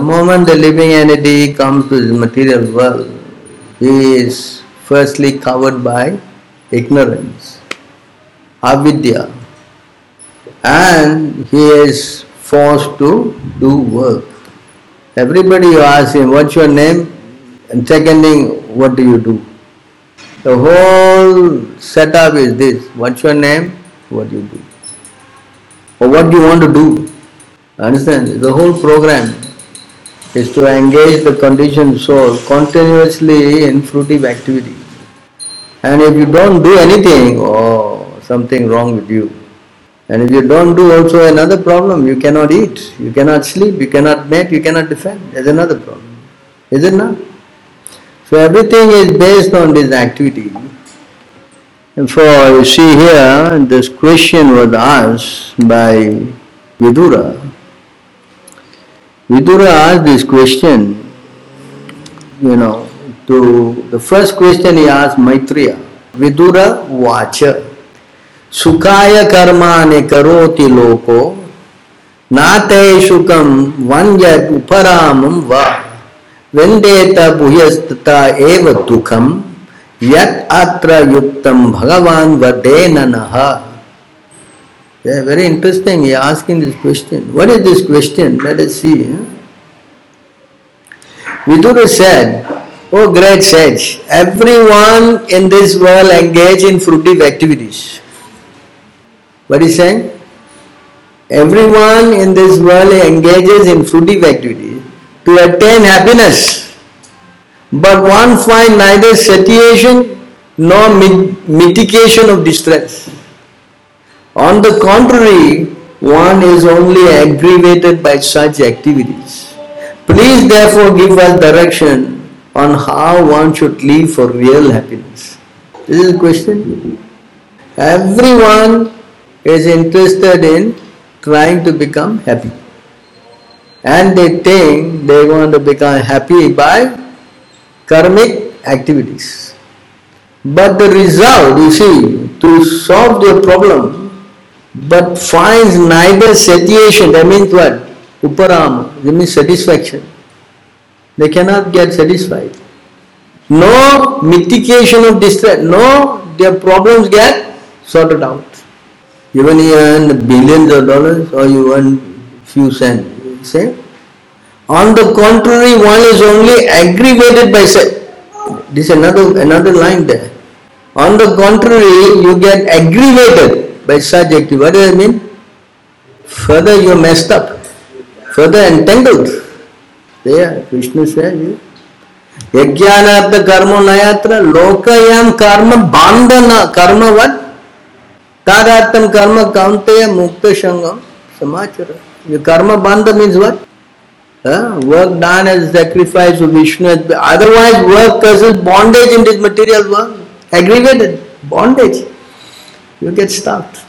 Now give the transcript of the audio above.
moment the living entity comes to this material world, he is firstly covered by ignorance, avidya, and he is forced to do work. Everybody you ask him, what's your name? And second thing, what do you do? The whole setup is this. What's your name? What do you do? Or what do you want to do? Understand? The whole program is to engage the conditioned soul continuously in fruitive activity. And if you don't do anything, oh, something wrong with you. And if you don't do also another problem, you cannot eat, you cannot sleep, you cannot mate, you cannot defend. There's another problem. Is it not? So everything is based on this activity. And for you see here, this question was asked by Vidura. Vidura asked this question, you know, to the first question he asked Maitreya. Vidura Vacha. सुखाय कर्माणि करोति लोको नाते शुकम वन्यत उपरामम व विन्देत भूयस्तता एव दुखम यत अत्र युक्तम भगवान Very interesting. He asking this question. What is this question? Let us see. Vidura said, O oh great sage, everyone in this world engage in fruitive activities. What is saying? Everyone in this world engages in fruitive activities to attain happiness. But one finds neither satiation nor mit- mitigation of distress. On the contrary, one is only aggravated by such activities. Please therefore give us direction on how one should live for real happiness. This is a question. Everyone is interested in trying to become happy. And they think they want to become happy by karmic activities. But the result, you see, to solve their problem, but finds neither satiation, that means what? Uparama, that means satisfaction. They cannot get satisfied. No mitigation of distress, no, their problems get sorted out. Even you earn billions of dollars or you earn few cents. Say, on the contrary, one is only aggravated by say. This is another another line there. On the contrary, you get aggravated by its adjective. What does it mean? Further you are messed up, further entangled. There, Krishna says, yeah. यज्ञानार्थ कर्मो नयात्र लोकयाम कर्म karma कर्म वत karma kaunteya mukta मुक्त samachara. समाचर karma bandha means what? Uh, work done as sacrifice of Vishnu. Otherwise, work causes bondage in this material world, aggregated bondage. You get stuck.